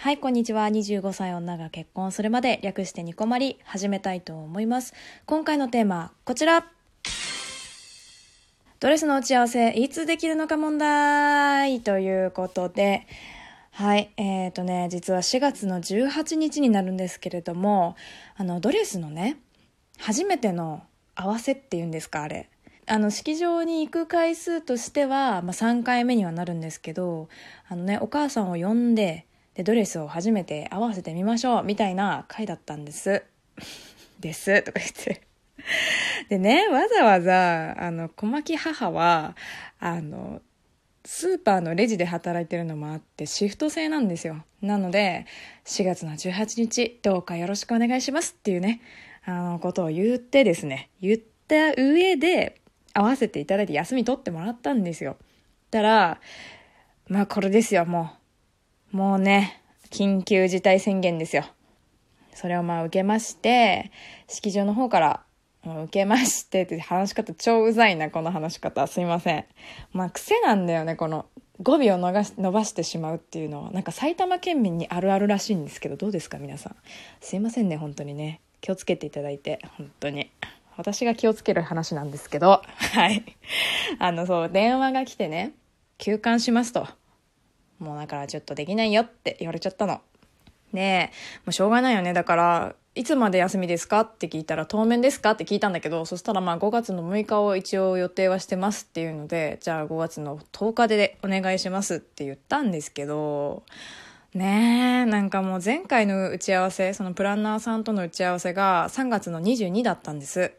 はい、こんにちは。25歳女が結婚するまで略してニコマリ始めたいと思います。今回のテーマ、こちら。ドレスの打ち合わせ、いつできるのか問題ということで、はい、えーとね、実は4月の18日になるんですけれども、あの、ドレスのね、初めての合わせっていうんですか、あれ。あの、式場に行く回数としては、まあ、3回目にはなるんですけど、あのね、お母さんを呼んで、で、ドレスを初めて合わせてみましょう、みたいな回だったんです。です、とか言って。でね、わざわざ、あの、小牧母は、あの、スーパーのレジで働いてるのもあって、シフト制なんですよ。なので、4月の18日、どうかよろしくお願いしますっていうね、あの、ことを言ってですね、言った上で、合わせていただいて休み取ってもらったんですよ。たら、まあこれですよ、もう。もうね、緊急事態宣言ですよ。それをまあ受けまして、式場の方から、受けましてって話し方超うざいな、この話し方。すいません。まあ癖なんだよね、この語尾を逃し伸ばしてしまうっていうのは。なんか埼玉県民にあるあるらしいんですけど、どうですか皆さん。すいませんね、本当にね。気をつけていただいて、本当に。私が気をつける話なんですけど、はい。あの、そう、電話が来てね、休館しますと。もうだからちょっとできないよって言われちゃったの。ね、もうしょうがないよね。だから、いつまで休みですかって聞いたら、当面ですか？って聞いたんだけど、そしたらまあ5月の6日を一応予定はしてますっていうので、じゃあ5月の10日でお願いしますって言ったんですけど、ねえ、なんかもう前回の打ち合わせ、そのプランナーさんとの打ち合わせが3月の22だったんです。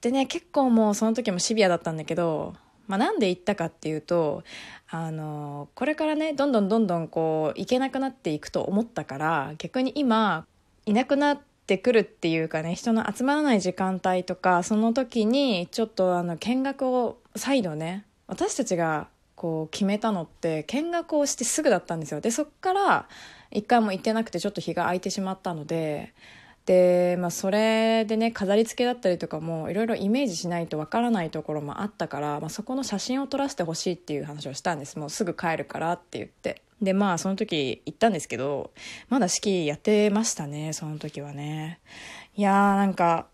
でね、結構もうその時もシビアだったんだけど、まあなんで行ったかっていうと、あの、これからね、どんどんどんどんこう、行けなくなっていくと思ったから、逆に今、いなくなってくるっていうかね、人の集まらない時間帯とか、その時にちょっとあの、見学を再度ね、私たちがこう決めたのって見学をしてすぐだったんですよ。でそっから一回も行ってなくてちょっと日が空いてしまったのでで、まあ、それでね飾り付けだったりとかもいろいろイメージしないとわからないところもあったから、まあ、そこの写真を撮らせてほしいっていう話をしたんですもうすぐ帰るからって言ってでまあその時行ったんですけどまだ式やってましたねその時はねいやーなんか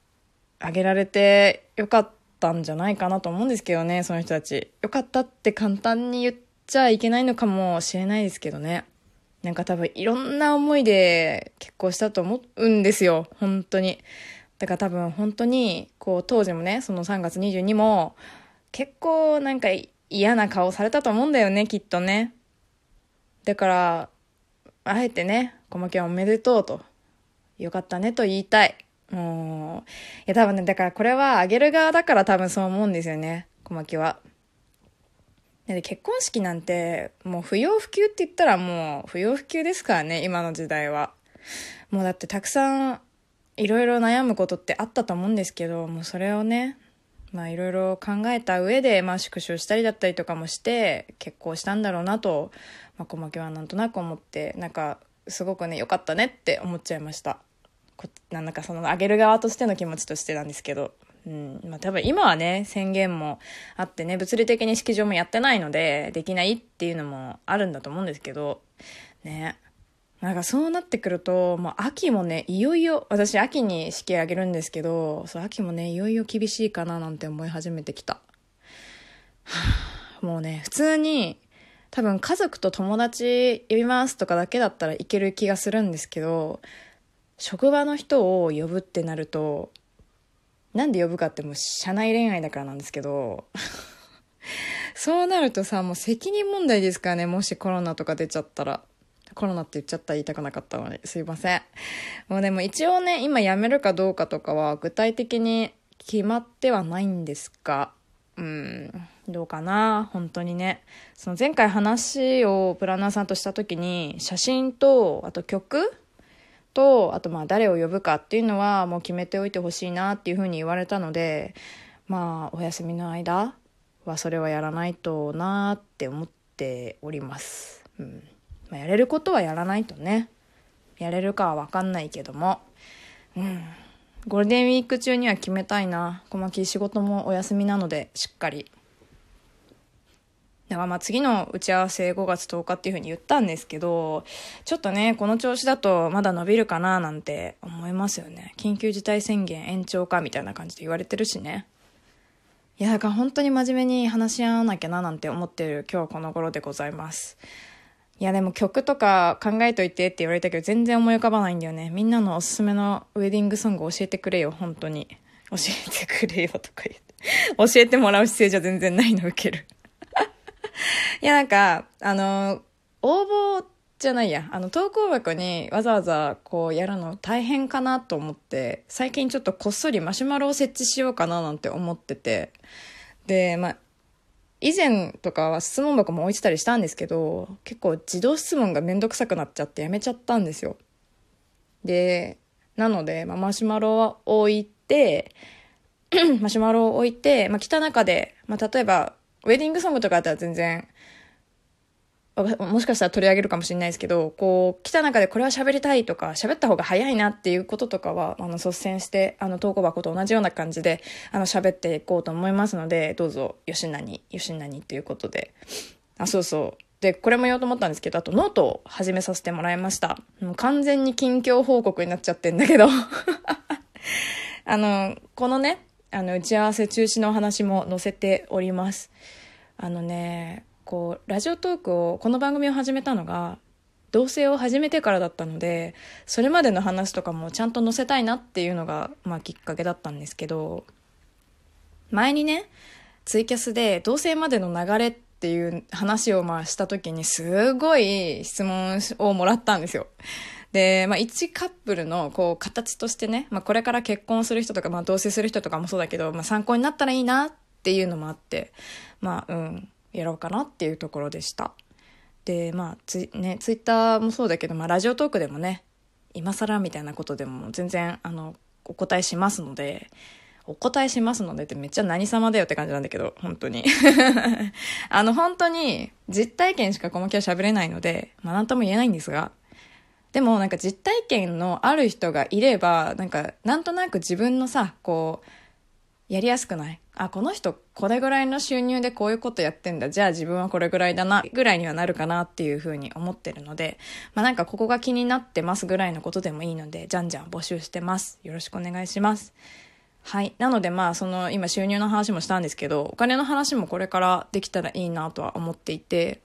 あげられてよかったんじゃないかなと思うんですけどね、その人たち。よかったって簡単に言っちゃいけないのかもしれないですけどね。なんか多分いろんな思いで結婚したと思うんですよ、本当に。だから多分本当に、こう当時もね、その3月22も結構なんか嫌な顔されたと思うんだよね、きっとね。だから、あえてね、小牧はおめでとうと。よかったねと言いたい。もう、いや多分ね、だからこれはあげる側だから多分そう思うんですよね、小牧は。で結婚式なんて、もう不要不急って言ったらもう不要不急ですからね、今の時代は。もうだってたくさんいろいろ悩むことってあったと思うんですけど、もうそれをね、まあいろいろ考えた上で、まあ縮小したりだったりとかもして、結婚したんだろうなと、まあ小牧はなんとなく思って、なんかすごくね、良かったねって思っちゃいました。こなんかそのあげる側としての気持ちとしてなんですけど、うん、まあ多分今はね、宣言もあってね、物理的に式場もやってないので、できないっていうのもあるんだと思うんですけど、ね。なんかそうなってくると、もう秋もね、いよいよ、私秋に式あげるんですけど、そう秋もね、いよいよ厳しいかななんて思い始めてきた。もうね、普通に、多分家族と友達呼びますとかだけだったらいける気がするんですけど、職場の人を呼ぶってなると、なんで呼ぶかってもう社内恋愛だからなんですけど、そうなるとさ、もう責任問題ですからね、もしコロナとか出ちゃったら。コロナって言っちゃったら言いたくなかったのに、すいません。もうでも一応ね、今辞めるかどうかとかは具体的に決まってはないんですが、うん、どうかな？本当にね。その前回話をプランナーさんとした時に、写真と、あと曲とあとまあ誰を呼ぶかっていうのはもう決めておいてほしいなっていうふうに言われたのでまあお休みの間はそれはやらないとなって思っております、うん。まあ、やれることはやらないとね。やれるかは分かんないけども。うん。ゴールデンウィーク中には決めたいな。小牧仕事もお休みなのでしっかり。だからまあ次の打ち合わせ5月10日っていうふうに言ったんですけど、ちょっとね、この調子だとまだ伸びるかななんて思いますよね。緊急事態宣言延長かみたいな感じで言われてるしね。いや、だから本当に真面目に話し合わなきゃななんて思ってる今日この頃でございます。いやでも曲とか考えといてって言われたけど全然思い浮かばないんだよね。みんなのおすすめのウェディングソング教えてくれよ、本当に。教えてくれよとか言って。教えてもらう姿勢じゃ全然ないの受ける。いや、なんか、あの、応募じゃないや、あの、投稿箱にわざわざこうやるの大変かなと思って、最近ちょっとこっそりマシュマロを設置しようかななんて思ってて、で、まあ、以前とかは質問箱も置いてたりしたんですけど、結構自動質問がめんどくさくなっちゃってやめちゃったんですよ。で、なので、ま、マシュマロを置いて、マシュマロを置いて、まあ、来た中で、ま、例えば、ウェディングソングとかだったら全然、もしかしたら取り上げるかもしれないですけど、こう、来た中でこれは喋りたいとか、喋った方が早いなっていうこととかは、あの、率先して、あの、投稿箱と同じような感じで、あの、喋っていこうと思いますので、どうぞ、よしなに、よしなにということで。あ、そうそう。で、これも言おうと思ったんですけど、あとノートを始めさせてもらいました。もう完全に近況報告になっちゃってんだけど。あの、このね、あの、打ち合わせ中止の話も載せております。あのね、こう、ラジオトークを、この番組を始めたのが、同棲を始めてからだったので、それまでの話とかもちゃんと載せたいなっていうのが、まあきっかけだったんですけど、前にね、ツイキャスで同棲までの流れっていう話をまあした時にすごい質問をもらったんですよ。で、まあ、一カップルの、こう、形としてね、まあ、これから結婚する人とか、まあ、同棲する人とかもそうだけど、まあ、参考になったらいいなっていうのもあって、まあ、うん、やろうかなっていうところでした。で、まあ、つ、ね、ツイッターもそうだけど、まあ、ラジオトークでもね、今更みたいなことでも全然、あの、お答えしますので、お答えしますのでってめっちゃ何様だよって感じなんだけど、本当に。あの、本当に実体験しかこの気は喋れないので、まあなんとも言えないんですが、でもなんか実体験のある人がいれば、なんかなんとなく自分のさ、こう、やりやすくない？あ、この人これぐらいの収入でこういうことやってんだ。じゃあ自分はこれぐらいだな、ぐらいにはなるかなっていうふうに思ってるので、まあなんかここが気になってますぐらいのことでもいいので、じゃんじゃん募集してます。よろしくお願いします。はい。なのでまあその今収入の話もしたんですけど、お金の話もこれからできたらいいなとは思っていて、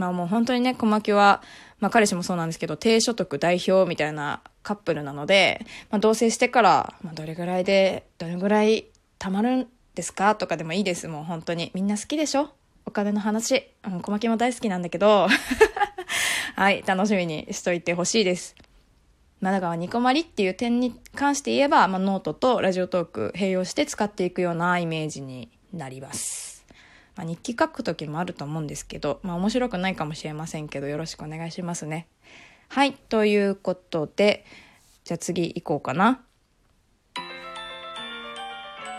まあもう本当にね、小牧は、まあ彼氏もそうなんですけど、低所得代表みたいなカップルなので、まあ同棲してから、まあどれぐらいで、どれぐらい貯まるんですか？とかでもいいです、もう本当に。みんな好きでしょ？お金の話。うん、小牧も大好きなんだけど、はい、楽しみにしといてほしいです。まあだからニコマリっていう点に関して言えば、まあノートとラジオトーク併用して使っていくようなイメージになります。まあ、日記書く時もあると思うんですけど、まあ、面白くないかもしれませんけど、よろしくお願いしますね。はい、ということで、じゃあ次行こうかな。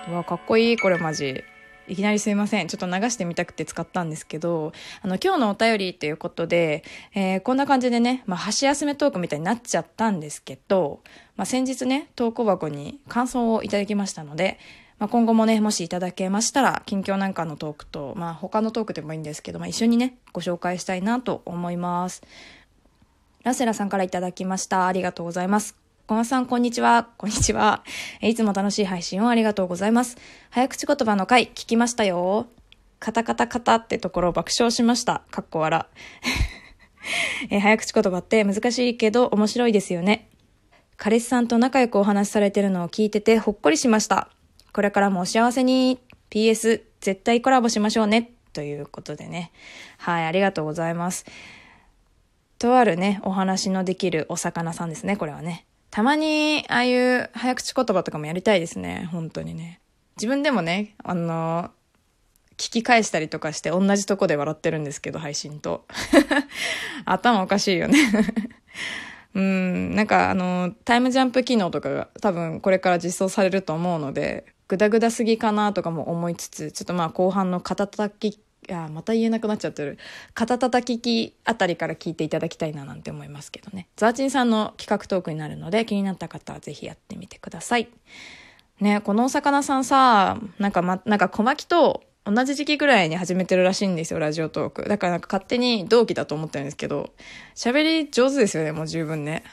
うわ、かっこいい、これマジ。いきなりすいません。ちょっと流してみたくて使ったんですけど、あの、今日のお便りっていうことで、えー、こんな感じでね、まあ、箸休めトークみたいになっちゃったんですけど、まあ、先日ね、投稿箱に感想をいただきましたので、まあ、今後もね、もしいただけましたら、近況なんかのトークと、まあ、他のトークでもいいんですけど、まあ、一緒にね、ご紹介したいなと思います。ラセラさんからいただきました。ありがとうございます。小川さん、こんにちは。こんにちは。いつも楽しい配信をありがとうございます。早口言葉の回、聞きましたよ。カタカタカタってところを爆笑しました。かっこ笑。え早口言葉って難しいけど面白いですよね。彼氏さんと仲良くお話しされてるのを聞いててほっこりしました。これからもお幸せに PS 絶対コラボしましょうね。ということでね。はい、ありがとうございます。とあるね、お話のできるお魚さんですね、これはね。たまに、ああいう早口言葉とかもやりたいですね、本当にね。自分でもね、あの、聞き返したりとかして同じとこで笑ってるんですけど、配信と。頭おかしいよね うん、なんかあの、タイムジャンプ機能とかが多分これから実装されると思うので、グダグダすぎかなとかも思いつつ、ちょっとまあ後半の肩たき、あ、また言えなくなっちゃってる。肩たきあたりから聞いていただきたいななんて思いますけどね。ザーチンさんの企画トークになるので、気になった方は是非やってみてください。ね、このお魚さんさ、なんかま、なんか小牧と同じ時期ぐらいに始めてるらしいんですよ、ラジオトーク。だからなんか勝手に同期だと思ってるんですけど、喋り上手ですよね、もう十分ね。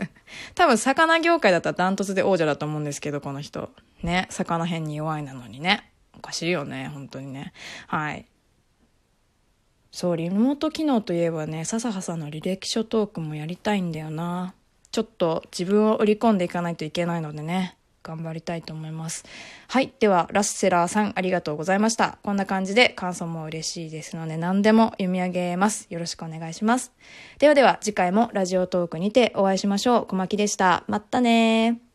多分魚業界だったらダントツで王者だと思うんですけど、この人。ね、魚辺に弱いなのにね。おかしいよね、本当にね。はい。そう、リモート機能といえばね、笹葉さんの履歴書トークもやりたいんだよな。ちょっと自分を売り込んでいかないといけないのでね。頑張りたいと思います。はい。では、ラッセラーさん、ありがとうございました。こんな感じで感想も嬉しいですので、何でも読み上げます。よろしくお願いします。ではでは、次回もラジオトークにてお会いしましょう。小牧でした。またね